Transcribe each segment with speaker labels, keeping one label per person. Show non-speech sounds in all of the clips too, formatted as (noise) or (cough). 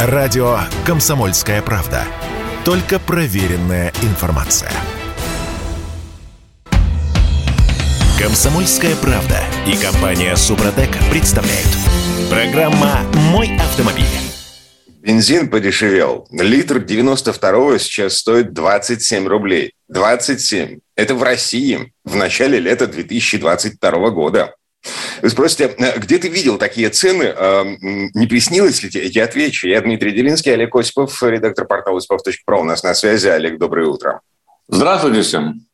Speaker 1: Радио «Комсомольская правда». Только проверенная информация. «Комсомольская правда» и компания «Супротек» представляют. Программа «Мой автомобиль».
Speaker 2: Бензин подешевел. Литр 92-го сейчас стоит 27 рублей. 27. Это в России в начале лета 2022 года. Вы спросите, «А где ты видел такие цены? А, не приснилось ли тебе? Я отвечу. Я Дмитрий Делинский, Олег Осипов, редактор портала осипов.про. У нас на связи. Олег, доброе утро.
Speaker 3: Здравствуйте всем.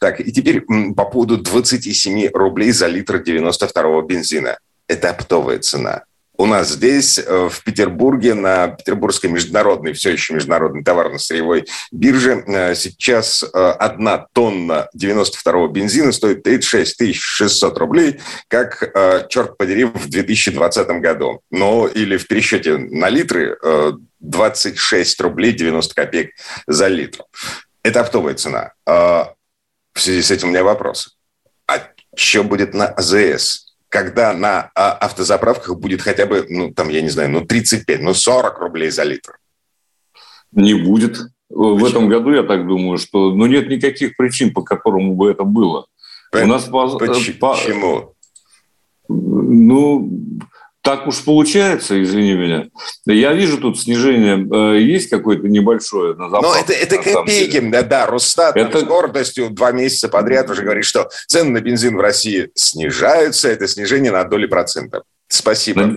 Speaker 2: Так, и теперь по поводу 27 рублей за литр 92-го бензина. Это оптовая цена. У нас здесь, э, в Петербурге, на Петербургской международной, все еще международной товарно-сырьевой бирже, э, сейчас э, одна тонна 92-го бензина стоит 36 600 рублей, как, черт подери, в 2020 году. Ну, или в пересчете на литры 26 рублей 90 копеек за литр. Это оптовая цена. В связи с этим у меня вопрос. А что будет на АЗС? Когда на а, автозаправках будет хотя бы, ну, там, я не знаю, ну, 35, ну, 40 рублей за литр?
Speaker 3: Не будет. Почему? В этом году, я так думаю, что ну, нет никаких причин, по которым бы это было.
Speaker 2: Почему? У нас по, Почему?
Speaker 3: Ну, так уж получается, извини меня. Я вижу тут снижение, э, есть какое-то небольшое
Speaker 2: на запас. Но это, это копейки, да, да. Росстат это... с гордостью два месяца подряд уже говорит, что цены на бензин в России снижаются, это снижение на доли процентов. Спасибо.
Speaker 3: На,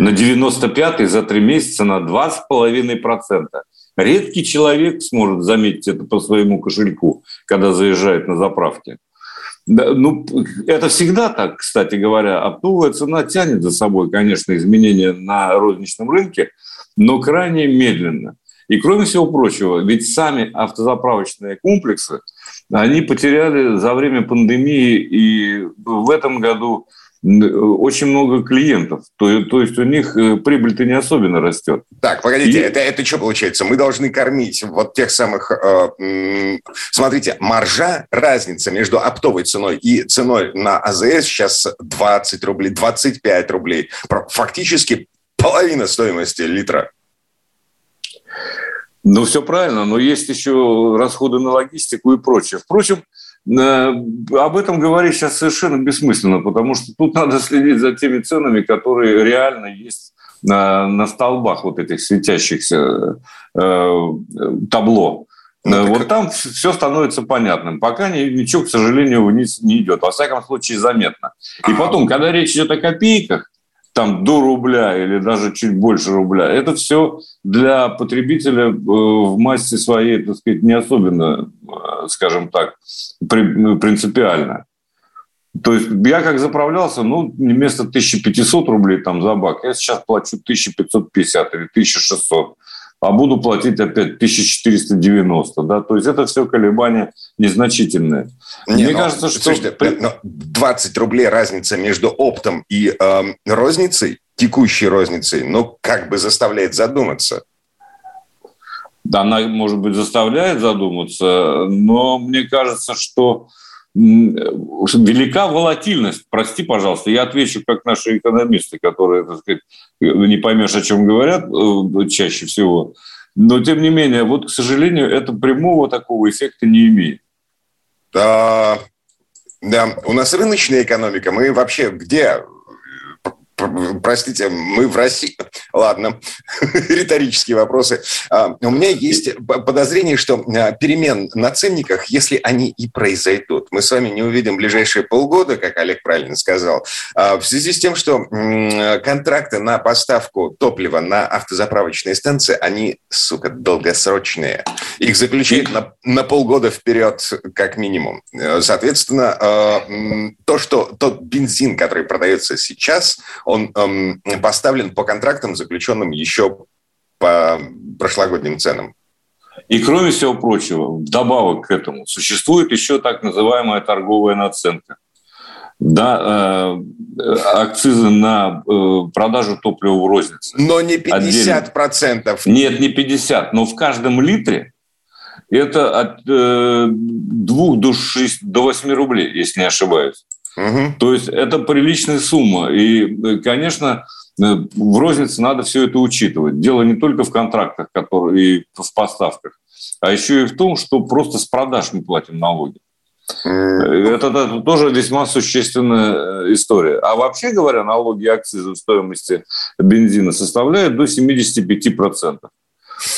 Speaker 3: на 95-й за три месяца на 2,5%. Редкий человек сможет заметить это по своему кошельку, когда заезжает на заправке. Ну, это всегда так, кстати говоря. Оптовая цена тянет за собой, конечно, изменения на розничном рынке, но крайне медленно. И кроме всего прочего, ведь сами автозаправочные комплексы, они потеряли за время пандемии и в этом году очень много клиентов. То, то есть у них э, прибыль-то не особенно растет.
Speaker 2: Так, погодите, и... это, это что получается? Мы должны кормить вот тех самых... Э, смотрите, маржа, разница между оптовой ценой и ценой на АЗС сейчас 20 рублей, 25 рублей. Фактически половина стоимости литра.
Speaker 3: Ну, все правильно, но есть еще расходы на логистику и прочее. Впрочем, Э, об этом говорить сейчас совершенно бессмысленно, потому что тут (laughs) надо следить за теми ценами, которые реально есть на, на столбах вот этих светящихся э, табло. Ну, э, вот там все становится понятным. Пока ничего, к сожалению, вниз не идет. Во всяком случае, заметно. И потом, когда речь идет о копейках, там до рубля или даже чуть больше рубля, это все для потребителя э, в массе своей, так сказать, не особенно, э, скажем так, ну, принципиально. То есть я как заправлялся, ну, вместо 1500 рублей там за бак, я сейчас плачу 1550 или 1600 а буду платить опять 1490, да, то есть это все колебания незначительные.
Speaker 2: Не, Мне но, кажется, что... Слушайте, 20 рублей разница между оптом и э, розницей, текущей розницей, ну, как бы заставляет задуматься.
Speaker 3: Она, может быть, заставляет задуматься, но мне кажется, что велика волатильность. Прости, пожалуйста, я отвечу как наши экономисты, которые, так сказать, не поймешь, о чем говорят э, чаще всего. Но, тем не менее, вот, к сожалению, это прямого такого эффекта не имеет.
Speaker 2: Да, да, у нас рыночная экономика. Мы вообще где простите, мы в России... Ладно, (laughs) риторические вопросы. А, у меня есть подозрение, что а, перемен на ценниках, если они и произойдут, мы с вами не увидим ближайшие полгода, как Олег правильно сказал, а, в связи с тем, что контракты на поставку топлива на автозаправочные станции, они, сука, долгосрочные. Их заключают на, на полгода вперед, как минимум. Соответственно, то, что тот бензин, который продается сейчас, он эм, поставлен по контрактам, заключенным еще по прошлогодним ценам.
Speaker 3: И кроме всего прочего, вдобавок к этому, существует еще так называемая торговая наценка. Да, э, акцизы на э, продажу топлива в рознице.
Speaker 2: Но не 50%. Отдельно.
Speaker 3: Нет, не 50%, но в каждом литре это от э, 2 до, 6, до 8 рублей, если не ошибаюсь. Угу. То есть это приличная сумма. И, конечно, в рознице надо все это учитывать. Дело не только в контрактах которые, и в поставках, а еще и в том, что просто с продаж мы платим налоги. Это, это тоже весьма существенная э, история. А вообще говоря, налоги и акцизы стоимости бензина составляют до 75%.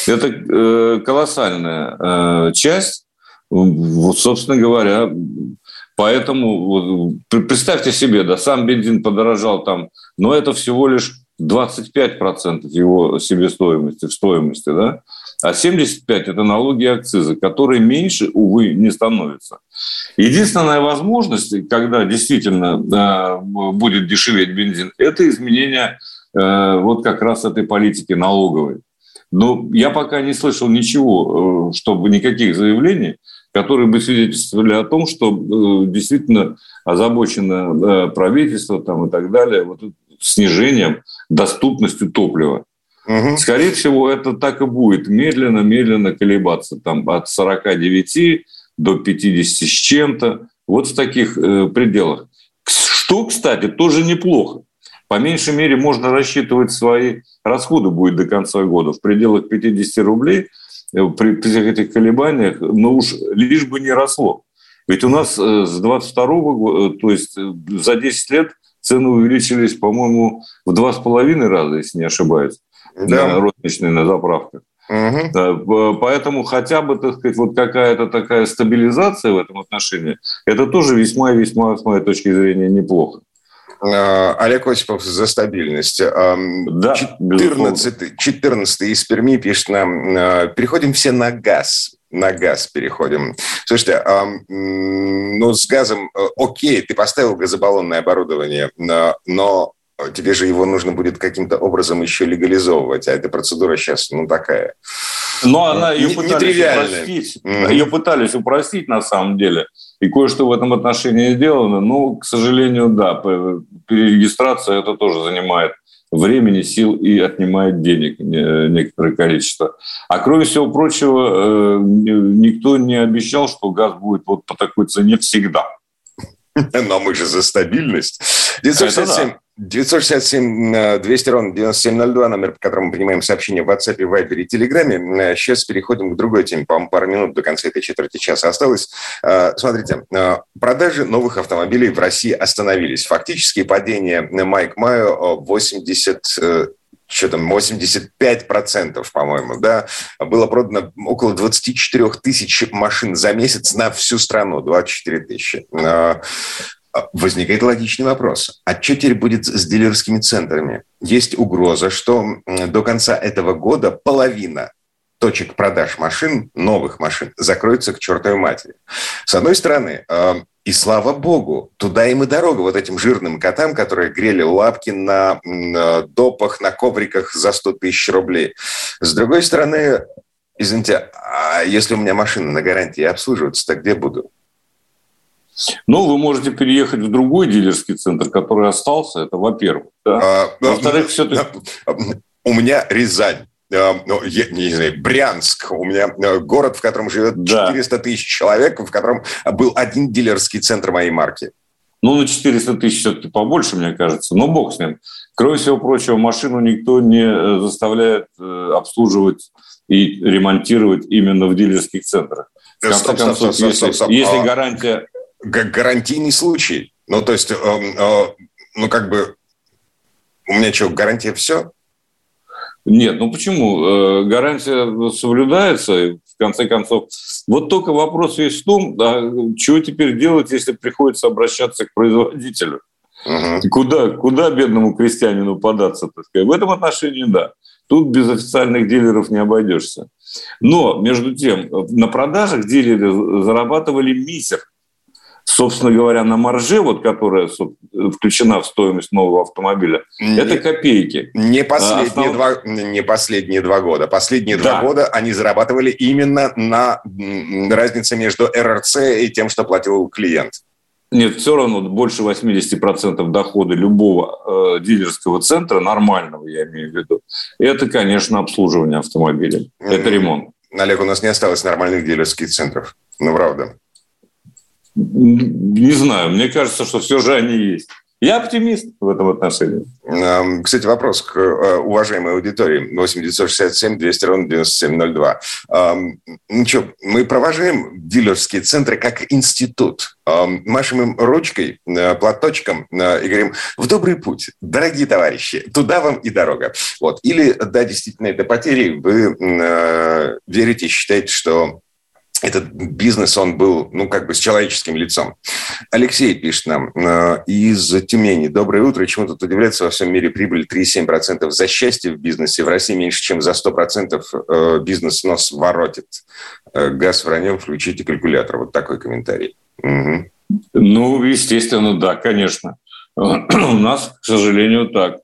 Speaker 3: Это э, колоссальная э, часть. Вот, собственно говоря, поэтому представьте себе, да, сам бензин подорожал там, но это всего лишь 25% его себестоимости, в стоимости, да, а 75 – это налоги и акцизы, которые меньше, увы, не становятся. Единственная возможность, когда действительно э, будет дешеветь бензин, это изменение э, вот как раз этой политики налоговой. Но я пока не слышал ничего, э, чтобы никаких заявлений, которые бы свидетельствовали о том, что э, действительно озабочено э, правительство там, и так далее вот, снижением доступностью топлива. Угу. Скорее всего, это так и будет медленно-медленно колебаться там, от 49 до 50 с чем-то, вот в таких э, пределах. Что, кстати, тоже неплохо. По меньшей мере можно рассчитывать свои расходы будет до конца года в пределах 50 рублей э, при всех этих колебаниях, но уж лишь бы не росло. Ведь у нас э, с 22 года, то есть э, за 10 лет цены увеличились, по-моему, в два с половиной раза, если не ошибаюсь, да. на розничные на заправках. Угу. Поэтому хотя бы, так сказать, вот какая-то такая стабилизация в этом отношении, это тоже весьма и весьма, с моей точки зрения, неплохо.
Speaker 2: А, Олег Осипов за стабильность. Да, 14, 14 из Перми пишет нам, а, переходим все на газ на газ переходим. Слушайте, ну с газом, э, окей, ты поставил газобаллонное оборудование, но тебе же его нужно будет каким-то образом еще легализовывать, а эта процедура сейчас, ну, такая.
Speaker 3: Но она ее пытались упростить. Mm-hmm. Ее пытались упростить на самом деле. И кое-что в этом отношении сделано. Но, к сожалению, да, перерегистрация это тоже занимает времени, сил и отнимает денег некоторое количество. А кроме всего прочего, э, никто не обещал, что газ будет вот по такой цене всегда. (laughs)
Speaker 2: Но мы же за стабильность. 967 967 200 ровно 9702, номер, по которому мы принимаем сообщения в WhatsApp, Viber и Telegram. Сейчас переходим к другой теме. По-моему, пару минут до конца этой четверти часа осталось. А, смотрите, продажи новых автомобилей в России остановились. Фактически падение май к маю 80 что там, 85%, по-моему, да, было продано около 24 тысяч машин за месяц на всю страну, 24 тысячи. Возникает логичный вопрос. А что теперь будет с дилерскими центрами? Есть угроза, что до конца этого года половина точек продаж машин, новых машин, закроется к чертовой матери. С одной стороны, э, и слава богу, туда им и дорога вот этим жирным котам, которые грели лапки на, на допах, на ковриках за 100 тысяч рублей. С другой стороны, извините, а если у меня машина на гарантии обслуживаться, то где буду?
Speaker 3: Ну, вы можете переехать в другой дилерский центр, который остался, это во-первых. Да? А,
Speaker 2: Во-вторых, все-таки... У меня Рязань. А, ну, я, не знаю, Брянск, у меня э, город, в котором живет да. 400 тысяч человек, в котором был один дилерский центр моей марки.
Speaker 3: Ну, на 400 тысяч все-таки побольше, мне кажется, но бог с ним. Кроме всего прочего, машину никто не э, заставляет э, обслуживать и ремонтировать именно в дилерских центрах. В конце концов, если, а гарантия
Speaker 2: гарантийный случай. Ну, то есть, э, э, ну, как бы, у меня что, гарантия все?
Speaker 3: Нет, ну почему? Э, гарантия соблюдается, в конце концов. Вот только вопрос весь в том, а что теперь делать, если приходится обращаться к производителю? Угу. Куда, куда бедному крестьянину податься? Так сказать? В этом отношении да. Тут без официальных дилеров не обойдешься. Но, между тем, на продажах дилеры зарабатывали мизер собственно говоря, на марже, вот, которая включена в стоимость нового автомобиля, не, это копейки.
Speaker 2: Не последние, а, два, не последние два года. Последние да. два года они зарабатывали именно на разнице между РРЦ и тем, что платил клиент.
Speaker 3: Нет, все равно больше 80% дохода любого э, дилерского центра, нормального, я имею в виду, это, конечно, обслуживание автомобиля. Mm-hmm. Это ремонт.
Speaker 2: Олег, у нас не осталось нормальных дилерских центров. Ну, правда.
Speaker 3: Не знаю, мне кажется, что все же они есть. Я оптимист в этом отношении.
Speaker 2: Кстати, вопрос к э, уважаемой аудитории. 8 967 200 ровно 9702. Ну что, мы провожаем дилерские центры как институт. Машем им ручкой, э, платочком э, и говорим, в добрый путь, дорогие товарищи, туда вам и дорога. Вот. Или, да, действительно, это потери, вы верите, считаете, что этот бизнес, он был, ну, как бы с человеческим лицом. Алексей пишет нам э, из Тюмени. Доброе утро. Чему тут удивляться? Во всем мире прибыль 3,7% за счастье в бизнесе. В России меньше, чем за 100% э, бизнес нос воротит. Э, газ враньем, включите калькулятор. Вот такой комментарий.
Speaker 3: Угу. Ну, естественно, да, конечно. (clears throat) У нас, к сожалению, так.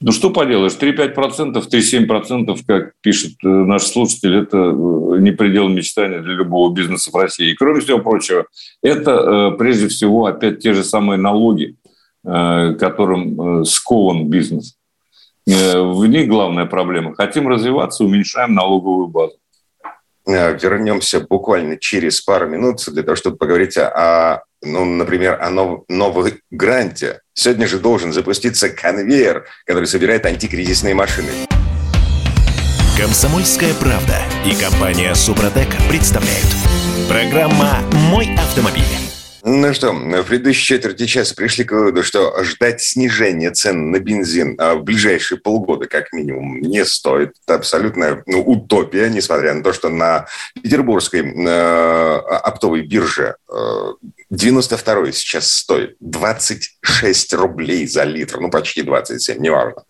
Speaker 3: Ну, что поделаешь, 3-5%, 3-7%, как пишет э, наш слушатель, это э, не предел мечтания для любого бизнеса в России. И, кроме всего прочего, это, э, прежде всего, опять те же самые налоги, которым скован бизнес. В них главная проблема. Хотим развиваться, уменьшаем налоговую базу.
Speaker 2: Вернемся буквально через пару минут для того, чтобы поговорить о ну, например, о нов, новой гранте. Сегодня же должен запуститься конвейер, который собирает антикризисные машины.
Speaker 1: Комсомольская правда и компания Супротек представляют. Программа «Мой автомобиль».
Speaker 2: Ну что, в предыдущей четверти часа пришли к выводу, что ждать снижения цен на бензин а, в ближайшие полгода как минимум не стоит. Это абсолютная ну, утопия, несмотря на то, что на петербургской э, оптовой бирже э, 92 сейчас стоит 26 рублей за литр, ну, почти 27, неважно.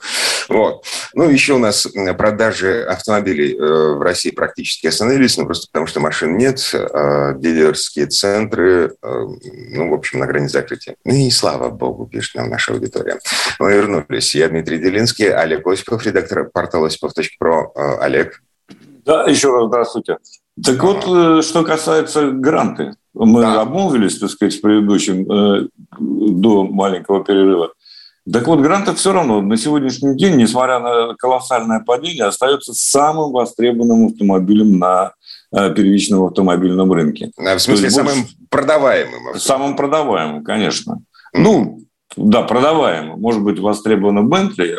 Speaker 2: Вот. Ну, еще у нас продажи автомобилей э, в России практически остановились, ну, просто потому что машин нет, а дилерские центры, э, ну, в общем, на грани закрытия. Ну, и слава богу, пишет нам наша аудитория. Мы вернулись. Я Дмитрий Делинский, Олег Осипов, редактор портала осипов.про. Э, Олег.
Speaker 3: Да, еще раз здравствуйте. Так вот, что касается гранты. Мы да. обмолвились, так сказать, в предыдущем, э, до маленького перерыва. Так вот, грантов все равно на сегодняшний день, несмотря на колоссальное падение, остается самым востребованным автомобилем на э, первичном автомобильном рынке.
Speaker 2: В смысле, самым больше... продаваемым?
Speaker 3: Самым продаваемым, конечно. Ну, да, продаваемым. Может быть, востребовано Бентли,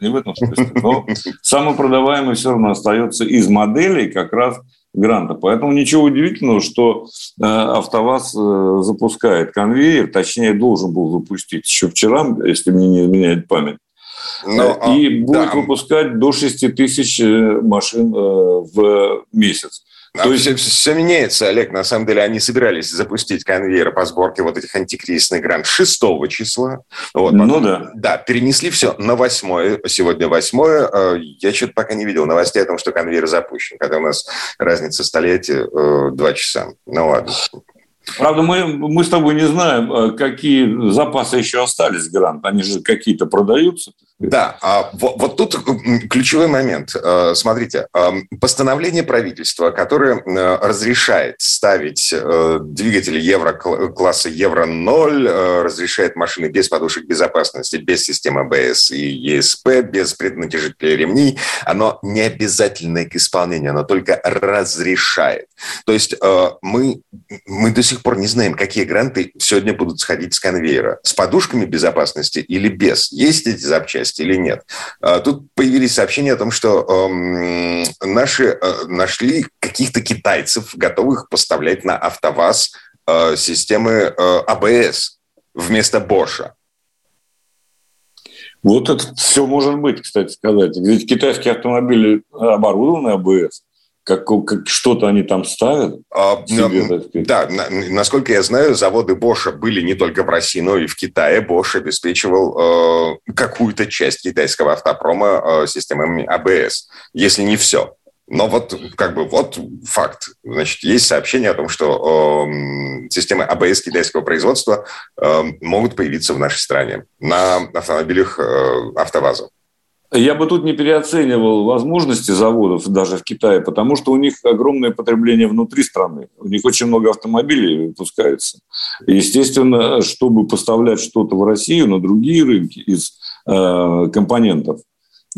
Speaker 3: не в этом смысле, но (laughs) самый продаваемый все равно остается из моделей как раз гранта. Поэтому ничего удивительного, что э, АвтоВАЗ э, запускает конвейер, точнее, должен был запустить еще вчера, если мне не изменяет память. Но, ну, и а, будет да. выпускать до 6 тысяч э, машин в месяц.
Speaker 2: А То есть все, меняется, Олег. На самом деле они собирались запустить конвейер по сборке вот этих антикризисных грант 6 числа. Вот,
Speaker 3: потом, ну да.
Speaker 2: Да, перенесли все на 8 Сегодня 8 э, Я что-то пока не видел новостей о том, что конвейер запущен, когда у нас разница столетия 2 э, часа. Ну ладно.
Speaker 3: Правда, мы, мы с тобой не знаем, э, какие запасы еще остались грант. Они же какие-то продаются.
Speaker 2: Да, а вот, вот тут ключевой момент. Э, смотрите, постановление правительства, которое э, разрешает ставить двигатели евро класса Евро-0, разрешает машины без подушек безопасности, без системы АБС и ЕСП, без преднатяжителей ремней, оно не обязательно к исполнению, оно только разрешает. То есть мы, мы до сих пор не знаем, какие гранты сегодня будут сходить с конвейера. С подушками безопасности или без? Есть эти запчасти или нет? А, тут появились сообщения о том, что эм, наши э, нашли каких-то китайцев, готовых поставлять на АвтоВАЗ э, системы э, АБС вместо Боша.
Speaker 3: Вот это все может быть, кстати сказать. Ведь китайские автомобили оборудованы АБС как, как что-то они там ставят? А,
Speaker 2: себе, да, на, насколько я знаю, заводы Боша были не только в России, но и в Китае. Bosch обеспечивал э, какую-то часть китайского автопрома э, системами АБС, если не все. Но вот как бы вот факт. Значит, есть сообщение о том, что э, системы АБС китайского производства э, могут появиться в нашей стране на автомобилях э, АвтоВАЗа.
Speaker 3: Я бы тут не переоценивал возможности заводов даже в Китае, потому что у них огромное потребление внутри страны. У них очень много автомобилей выпускается. естественно, чтобы поставлять что-то в Россию на другие рынки из э, компонентов,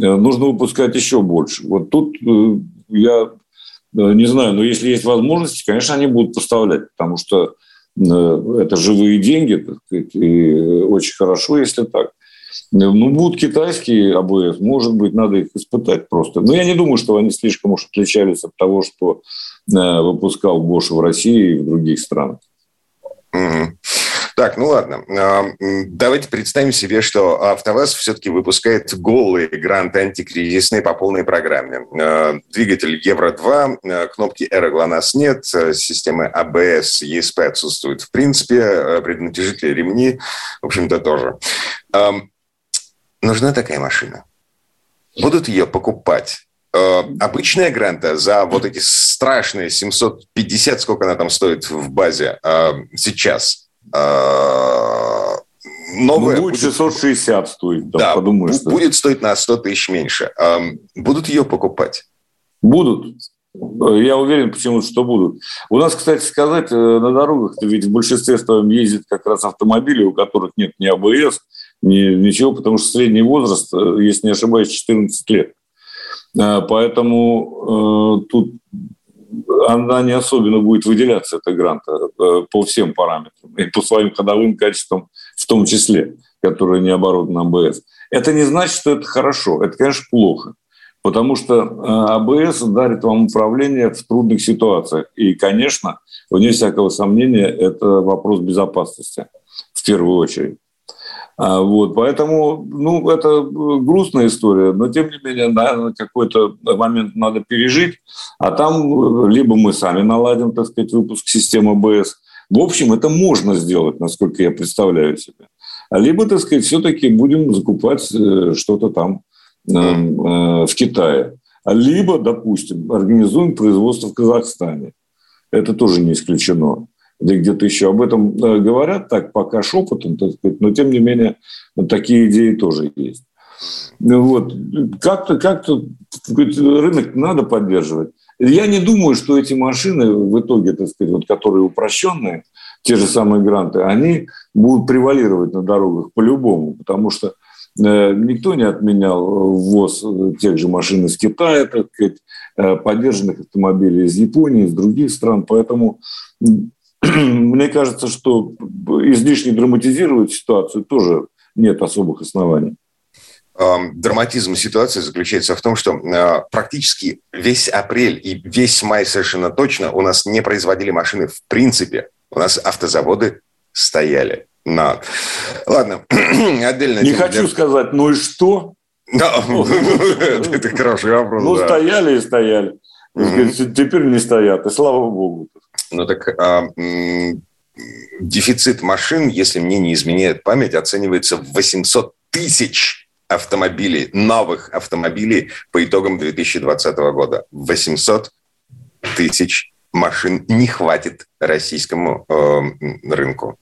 Speaker 3: э, нужно выпускать еще больше. Вот тут э, я э, не знаю, но если есть возможности, конечно, они будут поставлять, потому что это живые деньги, так сказать, и очень хорошо, если так. Ну, будут китайские АБС, может быть, надо их испытать просто. Но я не думаю, что они слишком уж отличались от того, что выпускал Bosch в России и в других странах.
Speaker 2: Угу. Так, ну ладно. Давайте представим себе, что АвтоВАЗ все-таки выпускает голые гранты антикризисные по полной программе. А, двигатель Евро-2, а, кнопки R GLONASS нет, системы АБС, ЕСП отсутствуют в принципе, преднатяжители ремни, в общем-то, тоже. Нужна такая машина? Будут ее покупать? обычная гранта за вот эти страшные 750, сколько она там стоит в базе сейчас,
Speaker 3: а, новая... Ну, будет 660 стоить,
Speaker 2: да, подумаешь. Будет стоить на 100 тысяч меньше. Будут ее покупать?
Speaker 3: Будут. Я уверен, почему что будут. У нас, кстати сказать, э, на дорогах ведь в большинстве своем ездят как раз автомобили, у которых нет ни АБС, ничего, потому что средний возраст, э, если не ошибаюсь, 14 лет. Э, поэтому тут она не особенно будет выделяться, эта гранта, э, по всем параметрам. И по своим ходовым качествам в том числе, которые не оборудованы АБС. Это не значит, что это хорошо. Это, конечно, плохо. Потому что э, АБС дарит вам управление в трудных ситуациях. И, конечно, вне всякого сомнения, это вопрос безопасности в первую очередь. А, вот, поэтому, ну, это э, грустная история, но тем не менее, наверное, какой-то момент надо пережить, а там э, либо мы сами наладим, так сказать, выпуск системы БС. В общем, это можно сделать, насколько я представляю себе. А либо, так сказать, все-таки будем закупать э, что-то там в Китае. А либо, допустим, организуем производство в Казахстане. Это тоже не исключено или где-то еще об этом э, говорят, так пока шепотом, так сказать, но тем не менее такие идеи тоже есть. Ну вот. Как-то как рынок надо поддерживать. Я не думаю, что эти машины в итоге, так сказать, вот, которые упрощенные, те же самые гранты, они будут превалировать на дорогах по-любому, потому что э, никто не отменял ввоз тех же машин из Китая, так сказать, э, поддержанных автомобилей из Японии, из других стран. Поэтому (clears throat) мне кажется, что излишне драматизировать ситуацию тоже нет особых оснований.
Speaker 2: Драматизм ситуации заключается в том, что а, практически весь апрель и весь май совершенно точно у нас не производили машины в принципе. У нас автозаводы стояли. Но... Ладно, (clears throat)
Speaker 3: отдельно. Не хочу для... сказать, ну и что?
Speaker 2: Да, (laughs) это хороший вопрос.
Speaker 3: Ну, стояли и стояли. Теперь не стоят, и слава богу.
Speaker 2: Ну так а, дефицит машин, если мне не изменяет память, оценивается в 800 тысяч автомобилей, новых автомобилей по итогам 2020 года. 800 тысяч машин не хватит российскому э, рынку.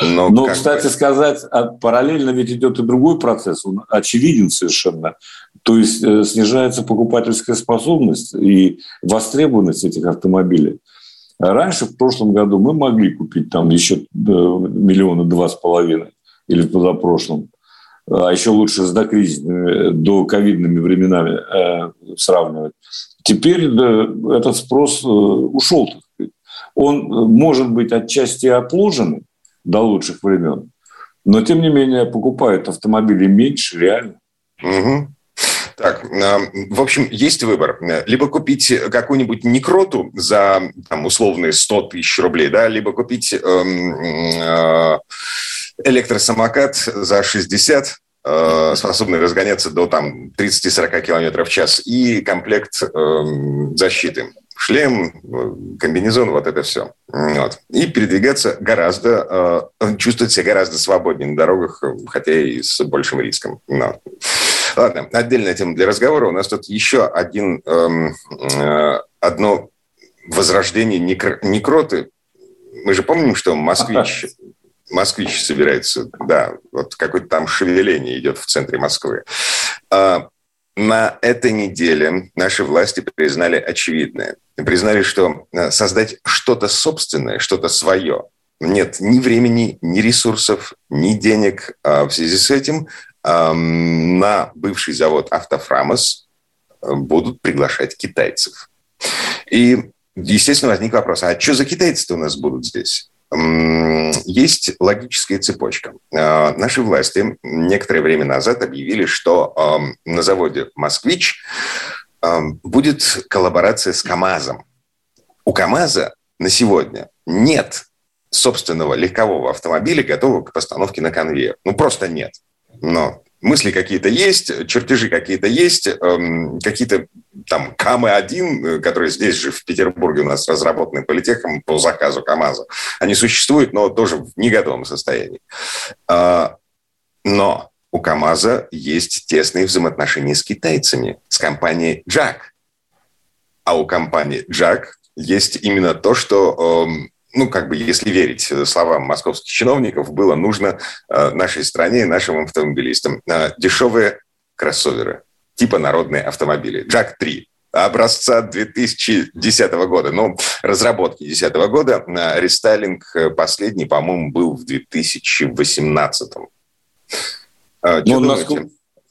Speaker 3: Но, Но кстати бы... сказать, а параллельно ведь идет и другой процесс, он очевиден совершенно. То есть э, снижается покупательская способность и востребованность этих автомобилей. Раньше, в прошлом году, мы могли купить там еще э, миллиона два с половиной или в позапрошлом. А еще лучше с докризисными, до ковидными временами э, сравнивать. Теперь этот спрос э, ушел. Он может быть отчасти отложен до лучших времен, но тем не менее покупают автомобили меньше реально.
Speaker 2: Угу. Так, в общем, есть выбор. Либо купить какую-нибудь некроту за там, условные 100 тысяч рублей, да, либо купить эм, э, электросамокат за 60, э, способный разгоняться до там 30-40 км в час, и комплект э, защиты шлем, комбинезон, вот это все. Вот. И передвигаться гораздо, э, чувствовать себя гораздо свободнее на дорогах, хотя и с большим риском. Но. Ладно, отдельная тема для разговора. У нас тут еще один, эм, э, одно возрождение некр, некроты. Мы же помним, что москвич, (laughs) москвич собирается, да, вот какое-то там шевеление идет в центре Москвы. А, на этой неделе наши власти признали очевидное. Признали, что э, создать что-то собственное, что-то свое, нет ни времени, ни ресурсов, ни денег. А в связи с этим на бывший завод «Автофрамос» э, будут приглашать китайцев. И, естественно, возник вопрос, а что за китайцы-то у нас будут здесь? Есть логическая цепочка. А, наши власти некоторое время назад объявили, что на заводе «Москвич» будет коллаборация с КАМАЗом. У КАМАЗа на сегодня нет собственного легкового автомобиля, готового к постановке на конвейер. Ну, просто нет. Но мысли какие-то есть, чертежи какие-то есть, эм, какие-то там КАМы-1, которые здесь же в Петербурге у нас разработаны политехом по заказу КАМАЗа, они существуют, но тоже в неготовом состоянии. А, но у КАМАЗа есть тесные взаимоотношения с китайцами, с компанией «Джак». А у компании «Джак» есть именно то, что эм, ну, как бы, если верить словам московских чиновников, было нужно э, нашей стране и нашим автомобилистам э, дешевые кроссоверы, типа народные автомобили. Джак-3 образца 2010 года. Ну, разработки 2010 года. Э, рестайлинг последний, по-моему, был в 2018.
Speaker 3: Ну, насколько,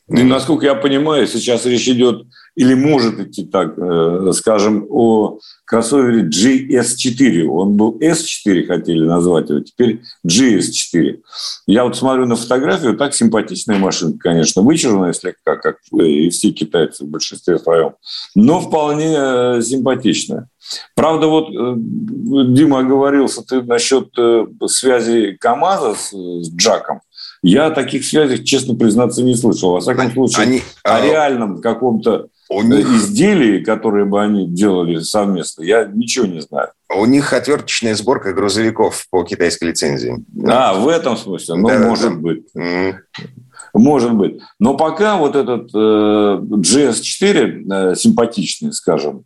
Speaker 3: насколько я понимаю, сейчас речь идет или может идти так, э, скажем, о кроссовере GS4. Он был S4, хотели назвать его, теперь GS4. Я вот смотрю на фотографию, так симпатичная машинка, конечно, вычурная слегка, как и все китайцы в большинстве своем, но вполне э, симпатичная. Правда, вот э, Дима оговорился ты насчет связи КАМАЗа с, с Джаком. Я о таких связях, честно признаться, не слышал. Во всяком случае, они, о а... реальном каком-то у них... изделии, которые бы они делали совместно, я ничего не знаю.
Speaker 2: У них отверточная сборка грузовиков по китайской лицензии.
Speaker 3: А, в этом смысле? Ну, да, может да. быть. Mm. Может быть. Но пока вот этот э, GS4, э, симпатичный, скажем,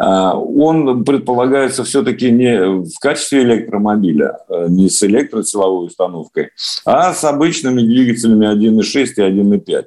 Speaker 3: э, он предполагается все-таки не в качестве электромобиля, э, не с электросиловой установкой, а с обычными двигателями 1.6 и 1.5.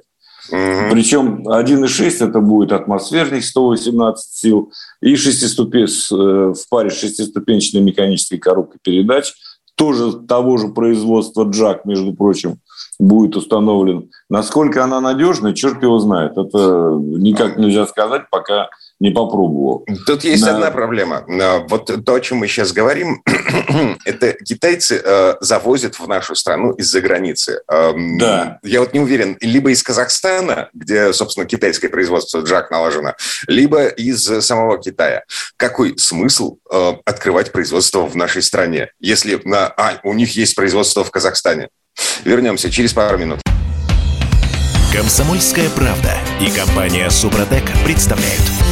Speaker 3: Угу. Причем 1,6 это будет атмосферник 118 сил и шестиступен... Э, в паре с шестиступенчатой механической коробкой передач, тоже того же производства Джак, между прочим, будет установлен. Насколько она надежна, черт его знает. Это никак нельзя сказать, пока не попробовал.
Speaker 2: Тут есть На... одна проблема. Вот то, о чем мы сейчас говорим, (clears throat) это китайцы э, завозят в нашу страну из-за границы. Эм, да. Я вот не уверен, либо из Казахстана, где, собственно, китайское производство джак налажено, либо из самого Китая. Какой смысл э, открывать производство в нашей стране, если на, а, у них есть производство в Казахстане? Вернемся через пару минут.
Speaker 1: Комсомольская правда и компания Супротек представляют.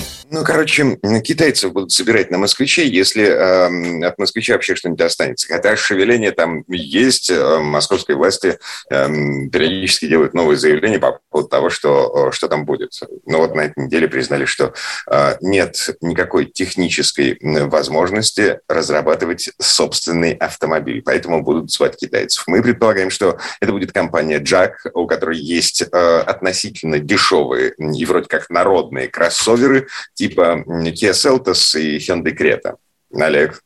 Speaker 2: Ну, короче, китайцы будут собирать на москвичей, если э, от москвича вообще что-нибудь останется. Хотя шевеление там есть, э, московской власти э, периодически делают новые заявления по поводу того, что, что там будет. Но вот на этой неделе признали, что э, нет никакой технической возможности разрабатывать собственный автомобиль, поэтому будут звать китайцев. Мы предполагаем, что это будет компания Jack, у которой есть э, относительно дешевые и вроде как народные кроссоверы, типа Kia Seltos и Hyundai Creta. Олег?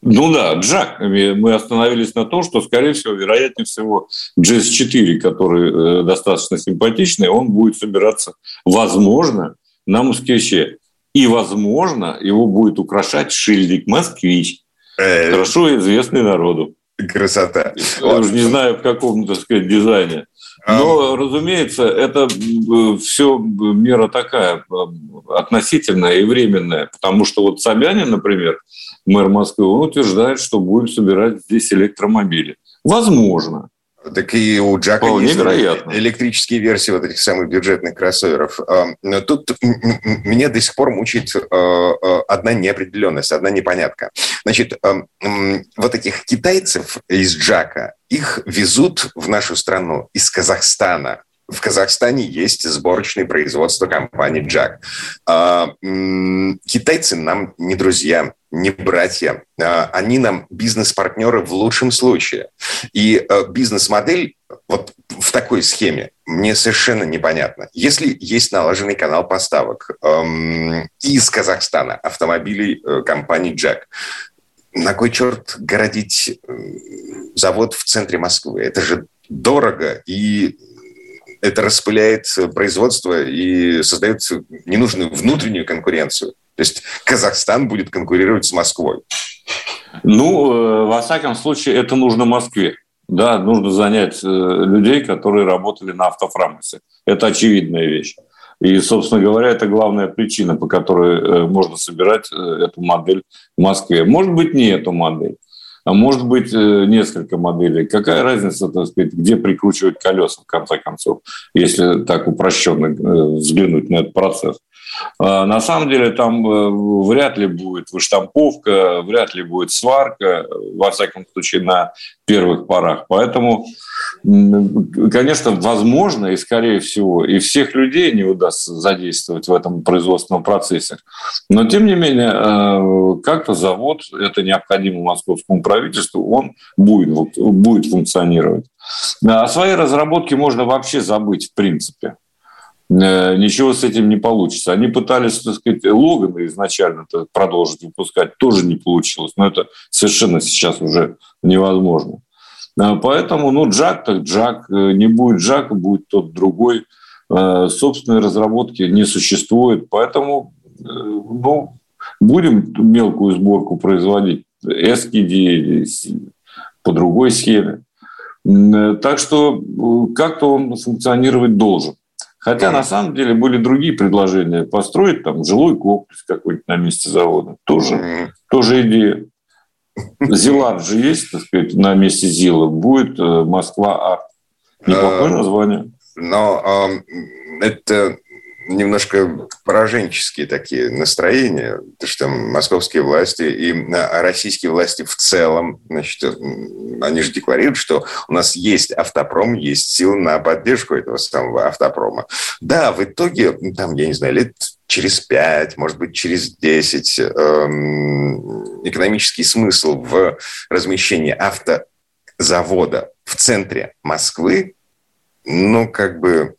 Speaker 3: Ну да, Джак. Мы остановились на том, что, скорее всего, вероятнее всего, GS4, который э, достаточно симпатичный, он будет собираться, возможно, на москвиче. И, возможно, его будет украшать шильдик «Москвич», э, хорошо известный народу.
Speaker 2: Красота.
Speaker 3: Я уже не знаю, в каком, так сказать, дизайне. Но, разумеется, это все мера такая относительная и временная, потому что вот Собянин, например, мэр Москвы, он утверждает, что будет собирать здесь электромобили. Возможно.
Speaker 2: Так и у Джака Вполне есть вероятно. электрические версии вот этих самых бюджетных кроссоверов. Но тут меня до сих пор мучает э, э, одна неопределенность, одна непонятка. Значит, вот этих китайцев из Джака, их везут в нашу страну из Казахстана. В Казахстане есть сборочное производство компании Джак. А, китайцы нам не друзья, не братья. А, они нам бизнес-партнеры в лучшем случае. И а, бизнес-модель вот в такой схеме мне совершенно непонятно. Если есть налаженный канал поставок из Казахстана автомобилей э, компании Джак, на кой черт городить э, завод в центре Москвы? Это же дорого и это распыляет производство и создает ненужную внутреннюю конкуренцию. То есть Казахстан будет конкурировать с Москвой.
Speaker 3: Ну, э, во всяком случае, это нужно Москве. Да, нужно занять э, людей, которые работали на автофрамусе. Это очевидная вещь. И, собственно говоря, это главная причина, по которой э, можно собирать эту модель в Москве. Может быть, не эту модель, а может быть, несколько моделей. Какая разница, так сказать, где прикручивать колеса, в конце концов, если так упрощенно взглянуть на этот процесс. А, на самом деле там э, вряд ли будет выштамповка, вряд ли будет сварка, во всяком случае, на первых порах. Поэтому, конечно, возможно и, скорее всего, и всех людей не удастся задействовать в этом производственном процессе. Но, тем не менее, э, как-то завод, это необходимо московскому правительству, он будет, будет функционировать. О своей разработке можно вообще забыть, в принципе. Э, ничего с этим не получится. Они пытались, так сказать, Логана изначально продолжить выпускать, тоже не получилось. Но это совершенно сейчас уже невозможно. Э, поэтому, ну, Джак так Джак. Э, не будет Джака, будет тот другой. Собственной разработки не существует. Поэтому, ну, будем мелкую сборку производить. SKD по другой схеме. Так что как-то он функционировать должен. Хотя на самом деле были другие предложения. Построить там жилой комплекс какой-нибудь на месте завода. Тоже, тоже идея. Зилар же есть, так сказать, на месте Зила. Будет э, Москва Арт. Неплохое название.
Speaker 2: Но э, это немножко пораженческие такие настроения, что московские власти и а, российские власти в целом, значит, они же декларируют, что у нас есть автопром, есть силы на поддержку этого самого автопрома. Да, в итоге, там, я не знаю, лет через пять, может быть, через десять эм, экономический смысл в размещении автозавода в центре Москвы, ну, как бы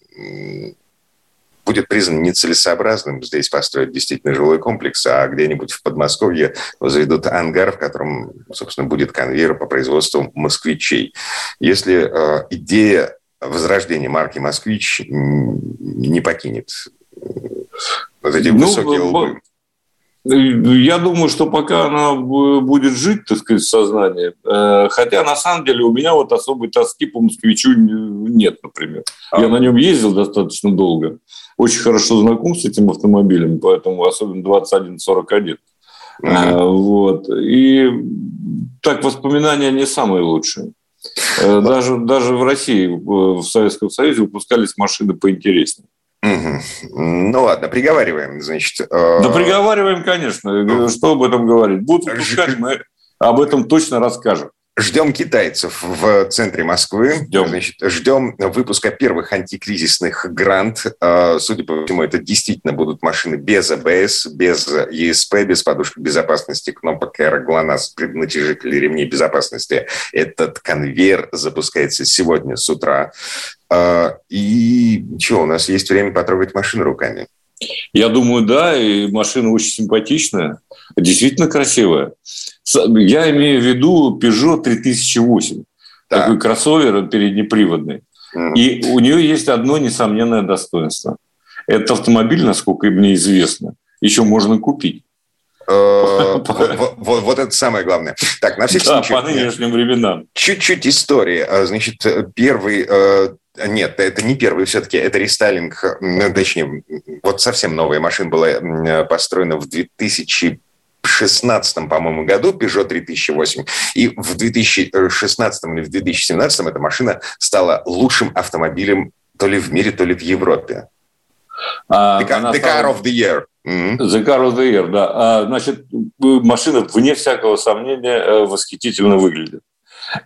Speaker 2: будет признан нецелесообразным здесь построить действительно жилой комплекс, а где-нибудь в Подмосковье возведут ангар, в котором, собственно, будет конвейер по производству москвичей. Если э, идея возрождения марки «Москвич» не покинет вот эти ну, высокие лбы.
Speaker 3: Я думаю, что пока она будет жить, так сказать, в сознании, э, хотя на самом деле у меня вот особой тоски по москвичу нет, например. А. Я на нем ездил достаточно долго, очень хорошо знаком с этим автомобилем, поэтому особенно 2141. Mm-hmm. Вот. И так воспоминания не самые лучшие. Э, даже, даже в России, в Советском Союзе выпускались машины поинтереснее.
Speaker 2: Угу. Ну ладно, приговариваем, значит.
Speaker 3: Э... Да приговариваем, конечно. Что об этом говорить? Будут выпускать, мы об этом точно расскажем.
Speaker 2: Ждем китайцев в центре Москвы. Ждем. Значит, ждем выпуска первых антикризисных грант. Э, судя по всему, это действительно будут машины без АБС, без ЕСП, без подушек безопасности, кнопок GLONASS, преднатяжителей ремней безопасности. Этот конвейер запускается сегодня с утра. Э, и что, у нас есть время потрогать машину руками?
Speaker 3: Я думаю, да, и машина очень симпатичная, действительно красивая. Я имею в виду Peugeot 3008. Да. Такой кроссовер переднеприводный. Mm. И у нее есть одно несомненное достоинство. Этот автомобиль, насколько мне известно, еще можно купить.
Speaker 2: Э, вот это самое главное. Так, на всякий
Speaker 3: случай. по нынешним временам.
Speaker 2: Чуть-чуть истории. А, значит, первый э, нет, это не первый все-таки, это рестайлинг, точнее, вот совсем новая машина была построена в 2000 2016, по-моему, году Peugeot 3008. И в 2016 или в 2017 эта машина стала лучшим автомобилем то ли в мире, то ли в Европе.
Speaker 3: А, the, car, the car of the year. The car of the year, да. А, значит, машина, вне всякого сомнения, э, восхитительно выглядит.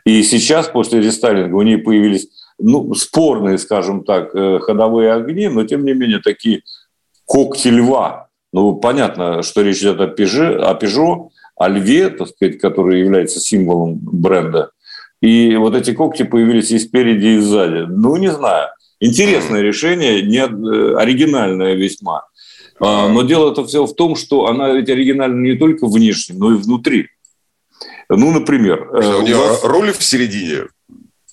Speaker 3: И сейчас, после рестайлинга, у нее появились ну, спорные, скажем так, э, ходовые огни, но, тем не менее, такие когти льва ну, понятно, что речь идет о Peugeot, о, Peugeot, о льве, так сказать, который является символом бренда. И вот эти когти появились и спереди, и сзади. Ну, не знаю. Интересное решение, не э, оригинальное весьма. А, но дело это все в том, что она ведь оригинальна не только внешне, но и внутри. Ну, например...
Speaker 2: Что, у нее вас... руль в середине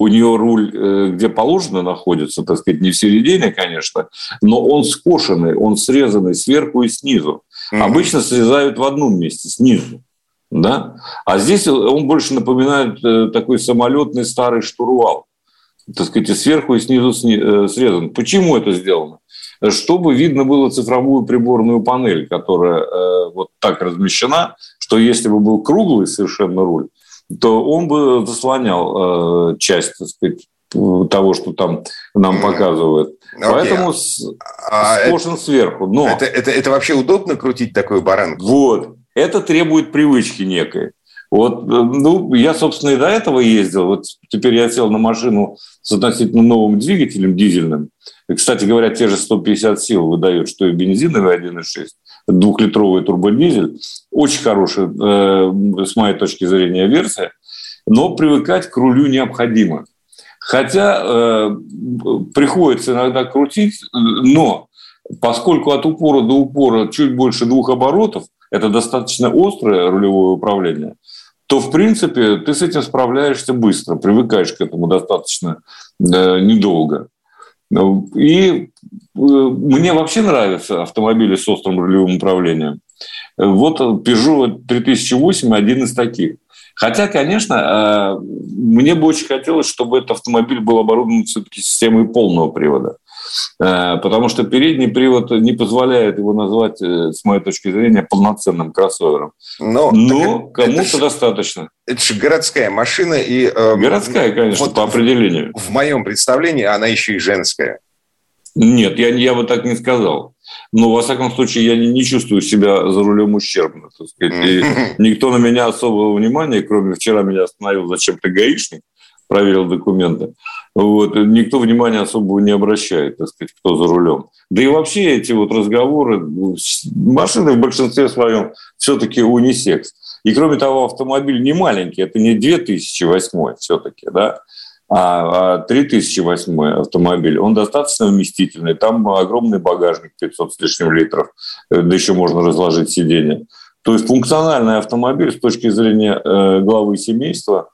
Speaker 3: у нее руль, э, где положено, находится, так сказать, не в середине, конечно, но он скошенный, он срезанный сверху и снизу. Mm-hmm. Обычно срезают в одном месте, снизу. Да? А здесь он больше напоминает э, такой самолетный старый штурвал. Так сказать, и сверху и снизу э, срезан. Почему это сделано? Чтобы видно было цифровую приборную панель, которая вот так размещена, что если бы был круглый совершенно руль, то он бы заслонял часть, так сказать, того, что там нам показывают. Okay. Поэтому а сложен это, сверху. Но...
Speaker 2: Это, это, это вообще удобно крутить такую баранку?
Speaker 3: Вот. Это требует привычки некой. Вот, ну, я, собственно, и до этого ездил. Вот теперь я сел на машину с относительно новым двигателем дизельным. И, кстати говоря, те же 150 сил выдает, что и бензиновый 1.6, двухлитровый турбодизель. Очень хорошая, э, с моей точки зрения, версия. Но привыкать к рулю необходимо. Хотя э, приходится иногда крутить, но поскольку от упора до упора чуть больше двух оборотов, это достаточно острое рулевое управление, то, в принципе, ты с этим справляешься быстро, привыкаешь к этому достаточно э, недолго. И э, мне вообще нравятся автомобили с острым рулевым управлением. Вот Peugeot 3008 один из таких. Хотя, конечно, э, мне бы очень хотелось, чтобы этот автомобиль был оборудован все-таки системой полного привода. Э, потому что передний привод не позволяет его назвать, э, с моей точки зрения, полноценным кроссовером. Но, Но кому-то достаточно.
Speaker 2: Это же городская машина. И,
Speaker 3: э, городская, конечно, вот по определению.
Speaker 2: В, в моем представлении она еще и женская.
Speaker 3: Нет, я, я бы так не сказал. Но, во всяком случае, я не, не чувствую себя за рулем ущербно. Так сказать. И (laughs) никто на меня особого внимания, кроме вчера меня остановил зачем-то гаишник, проверил документы. Вот. Никто внимания особого не обращает, так сказать, кто за рулем. Да и вообще эти вот разговоры, машины в большинстве своем все-таки унисекс. И кроме того, автомобиль не маленький, это не 2008 все-таки, да, а 3008 а автомобиль, он достаточно вместительный. Там огромный багажник, 500 с лишним литров, э, да еще можно разложить сиденье. То есть функциональный автомобиль с точки зрения э, главы семейства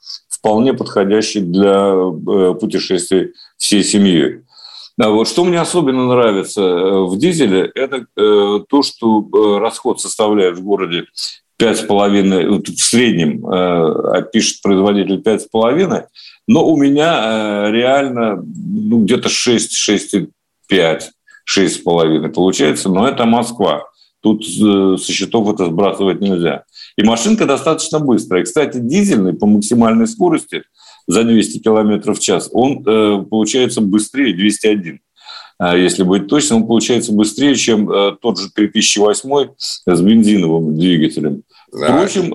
Speaker 3: вполне подходящий для э, путешествий всей семьей. А вот что мне особенно нравится в дизеле, это то, что расход составляет в городе 5,5, в среднем пишет производитель 5,5, но у меня э, реально ну, где-то 6, 6,5, 6,5 получается. Но это Москва. Тут э, со счетов это сбрасывать нельзя. И машинка достаточно быстрая. Кстати, дизельный по максимальной скорости за 200 км в час, он э, получается быстрее 201 а если быть точным, он получается быстрее, чем тот же 3008 с бензиновым двигателем. Впрочем,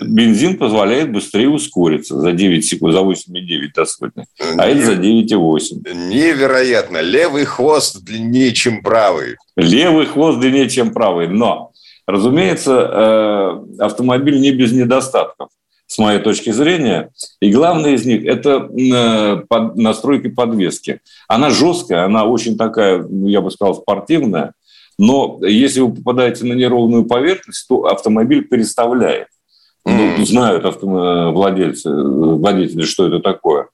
Speaker 3: бензин позволяет быстрее ускориться за 9 секунд, за 8,9 до сотни, а это за 9,8.
Speaker 2: Невероятно. Левый хвост длиннее, чем правый.
Speaker 3: Левый хвост длиннее, чем правый. Но, разумеется, э, автомобиль не без недостатков с моей точки зрения. И главное из них – это э, настройки подвески. Она жесткая, она очень такая, ну, я бы сказал, спортивная. Но если вы попадаете на неровную поверхность, то автомобиль переставляет. Ну, знают владельцы, владельцы, что это такое.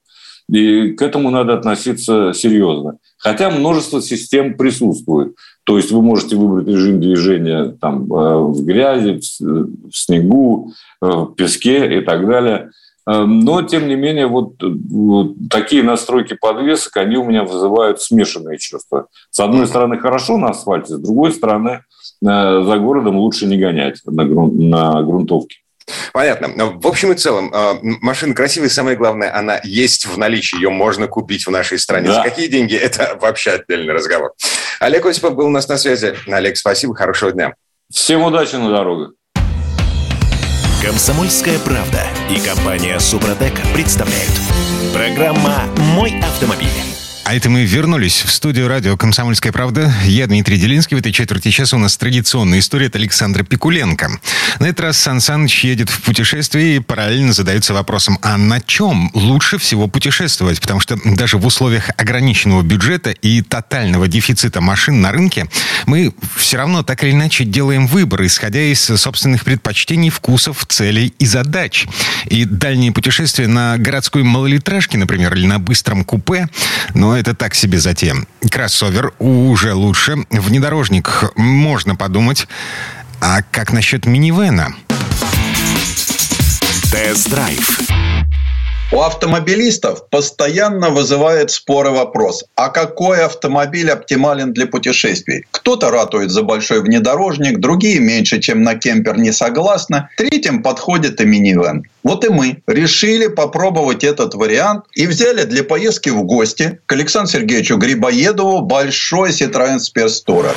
Speaker 3: И к этому надо относиться серьезно. Хотя множество систем присутствует. То есть вы можете выбрать режим движения там, э, в грязи, в снегу, э, в песке и так далее. Э, но, тем не менее, вот, вот такие настройки подвесок, они у меня вызывают смешанные чувства. С одной стороны, хорошо на асфальте, с другой стороны, за городом лучше не гонять на, грунт, на грунтовке.
Speaker 2: Понятно. В общем и целом, а, машина красивая, самое главное, она есть в наличии, ее можно купить в нашей стране. Да. За какие деньги, (laughs) это вообще отдельный разговор. Олег Осипов был у нас на связи. Олег, спасибо, хорошего дня.
Speaker 3: Всем удачи на дорогах.
Speaker 1: Комсомольская правда и компания Супротек представляют. Программа «Мой автомобиль».
Speaker 4: А это мы вернулись в студию радио «Комсомольская правда». Я Дмитрий Делинский. В этой четверти часа у нас традиционная история от Александра Пикуленко. На этот раз Сан Саныч едет в путешествие и параллельно задается вопросом, а на чем лучше всего путешествовать? Потому что даже в условиях ограниченного бюджета и тотального дефицита машин на рынке мы все равно так или иначе делаем выбор, исходя из собственных предпочтений, вкусов, целей и задач. И дальние путешествия на городской малолитражке, например, или на быстром купе, но это так себе затем. Кроссовер уже лучше. Внедорожник можно подумать. А как насчет минивэна?
Speaker 1: Тест-драйв.
Speaker 5: У автомобилистов постоянно вызывает споры вопрос, а какой автомобиль оптимален для путешествий? Кто-то ратует за большой внедорожник, другие меньше, чем на кемпер не согласны, третьим подходит и минивэн. Вот и мы решили попробовать этот вариант и взяли для поездки в гости к Александру Сергеевичу Грибоедову большой Citroёn Tourer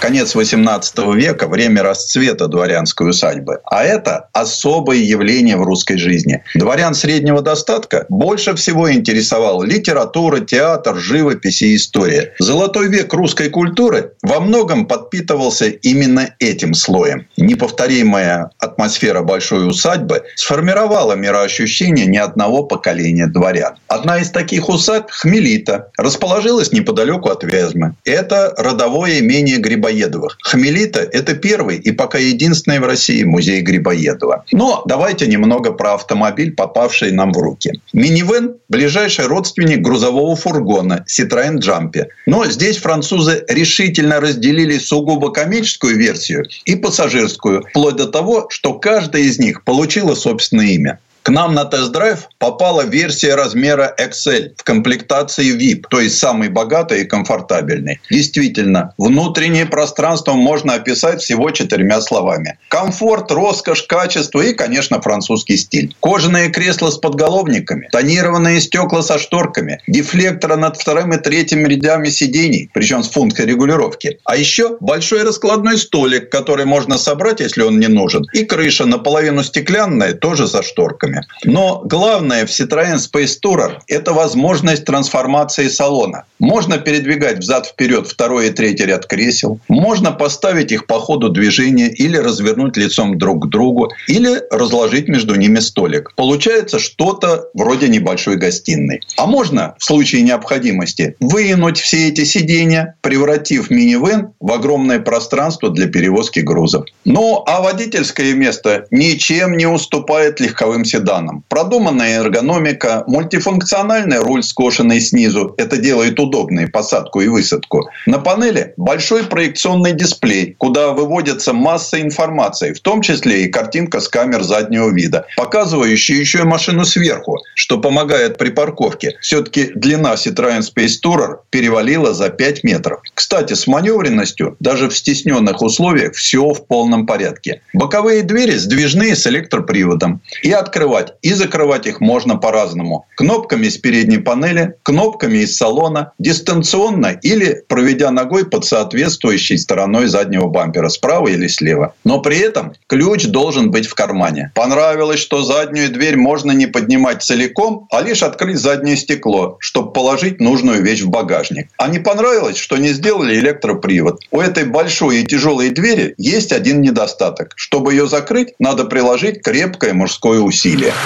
Speaker 5: конец XVIII века, время расцвета дворянской усадьбы. А это особое явление в русской жизни. Дворян среднего достатка больше всего интересовал литература, театр, живопись и история. Золотой век русской культуры во многом подпитывался именно этим слоем. Неповторимая атмосфера большой усадьбы сформировала мироощущение ни одного поколения дворян. Одна из таких усадьб, Хмелита, расположилась неподалеку от Вязьмы. Это родовое имение Грибоедова Грибоедовых. Хмелита – это первый и пока единственный в России музей Грибоедова. Но давайте немного про автомобиль, попавший нам в руки. Минивэн – ближайший родственник грузового фургона Citroёn Jumpy. Но здесь французы решительно разделили сугубо коммерческую версию и пассажирскую, вплоть до того, что каждая из них получила собственное имя. К нам на тест-драйв попала версия размера XL в комплектации VIP, то есть самый богатый и комфортабельный. Действительно, внутреннее пространство можно описать всего четырьмя словами. Комфорт, роскошь, качество и, конечно, французский стиль. Кожаные кресла с подголовниками, тонированные стекла со шторками, дефлектора над вторым и третьим рядами сидений, причем с функцией регулировки. А еще большой раскладной столик, который можно собрать, если он не нужен. И крыша наполовину стеклянная, тоже со шторками машины. Но главное в Citroёn Space Tourer – это возможность трансформации салона. Можно передвигать взад-вперед второй и третий ряд кресел. Можно поставить их по ходу движения или развернуть лицом друг к другу, или разложить между ними столик. Получается что-то вроде небольшой гостиной. А можно в случае необходимости вынуть все эти сиденья, превратив минивэн в огромное пространство для перевозки грузов. Ну, а водительское место ничем не уступает легковым седанам данным. Продуманная эргономика, мультифункциональный руль, скошенный снизу. Это делает удобной посадку и высадку. На панели большой проекционный дисплей, куда выводится масса информации, в том числе и картинка с камер заднего вида, показывающая еще и машину сверху, что помогает при парковке. Все-таки длина Citroёn Space Tourer перевалила за 5 метров. Кстати, с маневренностью даже в стесненных условиях все в полном порядке. Боковые двери сдвижные с электроприводом и открывают открывать и закрывать их можно по-разному. Кнопками с передней панели, кнопками из салона, дистанционно или проведя ногой под соответствующей стороной заднего бампера справа или слева. Но при этом ключ должен быть в кармане. Понравилось, что заднюю дверь можно не поднимать целиком, а лишь открыть заднее стекло, чтобы положить нужную вещь в багажник. А не понравилось, что не сделали электропривод. У этой большой и тяжелой двери есть один недостаток. Чтобы ее закрыть, надо приложить крепкое мужское усилие. Guilherme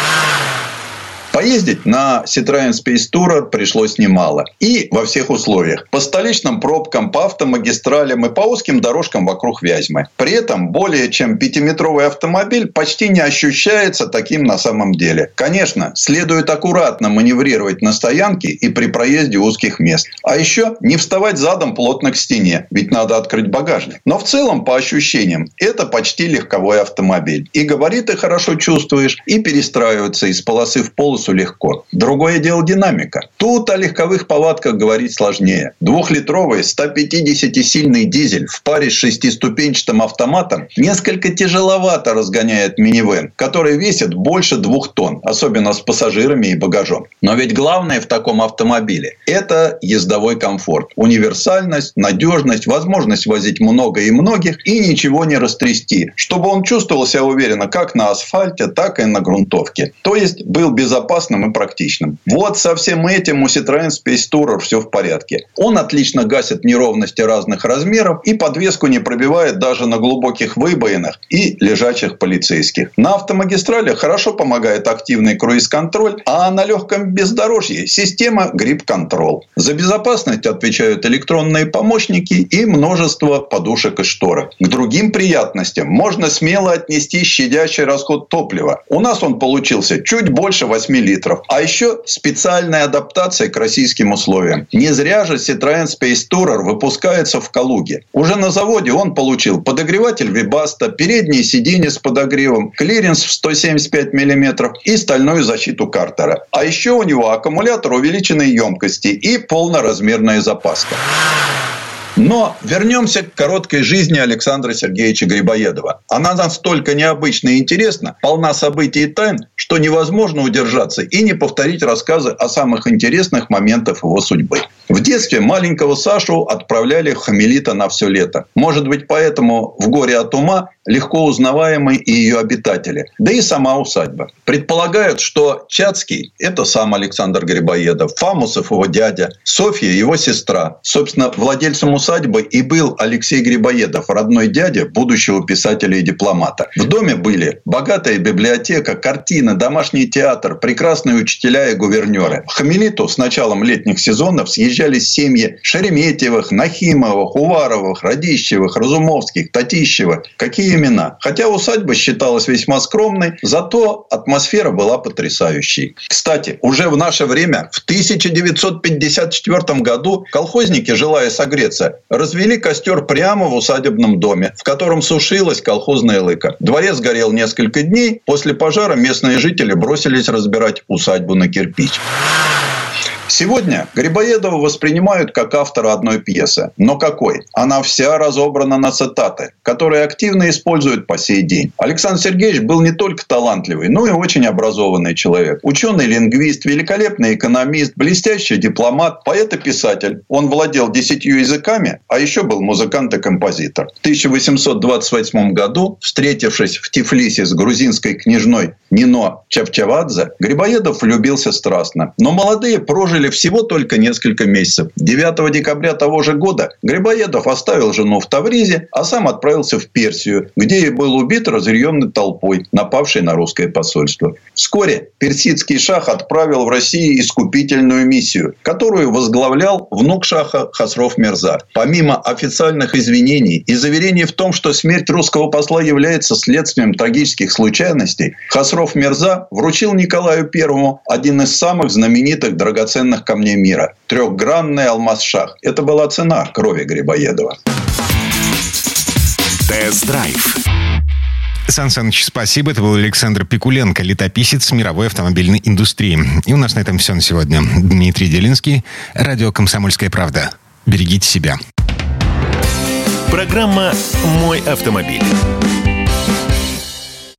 Speaker 5: Поездить на Citroёn Space Tourer пришлось немало. И во всех условиях. По столичным пробкам, по автомагистралям и по узким дорожкам вокруг Вязьмы. При этом более чем пятиметровый автомобиль почти не ощущается таким на самом деле. Конечно, следует аккуратно маневрировать на стоянке и при проезде узких мест. А еще не вставать задом плотно к стене, ведь надо открыть багажник. Но в целом, по ощущениям, это почти легковой автомобиль. И габариты хорошо чувствуешь, и перестраиваться из полосы в полосу полосу легко. Другое дело динамика. Тут о легковых повадках говорить сложнее. Двухлитровый 150-сильный дизель в паре с шестиступенчатым автоматом несколько тяжеловато разгоняет минивэн, который весит больше двух тонн, особенно с пассажирами и багажом. Но ведь главное в таком автомобиле – это ездовой комфорт, универсальность, надежность, возможность возить много и многих и ничего не растрясти, чтобы он чувствовал себя уверенно как на асфальте, так и на грунтовке. То есть был безопасен безопасным и практичным. Вот со всем этим у Citroёn Space Tourer все в порядке. Он отлично гасит неровности разных размеров и подвеску не пробивает даже на глубоких выбоинах и лежачих полицейских. На автомагистралях хорошо помогает активный круиз-контроль, а на легком бездорожье система Grip Control. За безопасность отвечают электронные помощники и множество подушек и шторок. К другим приятностям можно смело отнести щадящий расход топлива. У нас он получился чуть больше 8 литров. А еще специальная адаптация к российским условиям. Не зря же Citroёn Space Tourer выпускается в Калуге. Уже на заводе он получил подогреватель Webasto, передние сиденья с подогревом, клиренс в 175 мм и стальную защиту картера. А еще у него аккумулятор увеличенной емкости и полноразмерная запаска. Но вернемся к короткой жизни Александра Сергеевича Грибоедова. Она настолько необычна и интересна, полна событий и тайн, что невозможно удержаться и не повторить рассказы о самых интересных моментах его судьбы. В детстве маленького Сашу отправляли в Хамелита на все лето. Может быть, поэтому в горе от ума легко узнаваемы и ее обитатели, да и сама усадьба. Предполагают, что Чацкий – это сам Александр Грибоедов, Фамусов – его дядя, Софья – его сестра. Собственно, владельцем усадьбы и был Алексей Грибоедов, родной дядя будущего писателя и дипломата. В доме были богатая библиотека, картины, домашний театр, прекрасные учителя и гувернеры. В Хамелиту с началом летних сезонов съезжались семьи Шереметьевых, Нахимовых, Уваровых, Радищевых, Разумовских, Татищева. Какие имена. Хотя усадьба считалась весьма скромной, зато атмосфера была потрясающей. Кстати, уже в наше время, в 1954 году, колхозники, желая согреться, развели костер прямо в усадебном доме, в котором сушилась колхозная лыка. Дворец горел несколько дней. После пожара местные жители бросились разбирать усадьбу на кирпич. Сегодня Грибоедова воспринимают как автора одной пьесы. Но какой? Она вся разобрана на цитаты, которые активно используют по сей день. Александр Сергеевич был не только талантливый, но и очень образованный человек. Ученый-лингвист, великолепный экономист, блестящий дипломат, поэт и писатель. Он владел десятью языками, а еще был музыкант и композитор. В 1828 году, встретившись в Тифлисе с грузинской княжной Нино Чавчавадзе, Грибоедов влюбился страстно. Но молодые прожили всего только несколько месяцев. 9 декабря того же года Грибоедов оставил жену в Тавризе, а сам отправился в Персию, где и был убит разъяренной толпой, напавшей на русское посольство. Вскоре персидский шах отправил в Россию искупительную миссию, которую возглавлял внук шаха Хасров Мерза. Помимо официальных извинений и заверений в том, что смерть русского посла является следствием трагических случайностей, Хасров Мерза вручил Николаю I один из самых знаменитых драгоценных драгоценных камней мира. Трехгранный алмаз-шах. Это была цена крови Грибоедова.
Speaker 4: Тест-драйв. Сан Саныч, спасибо. Это был Александр Пикуленко, летописец мировой автомобильной индустрии. И у нас на этом все на сегодня. Дмитрий Делинский, радио «Комсомольская правда». Берегите себя.
Speaker 1: Программа «Мой автомобиль».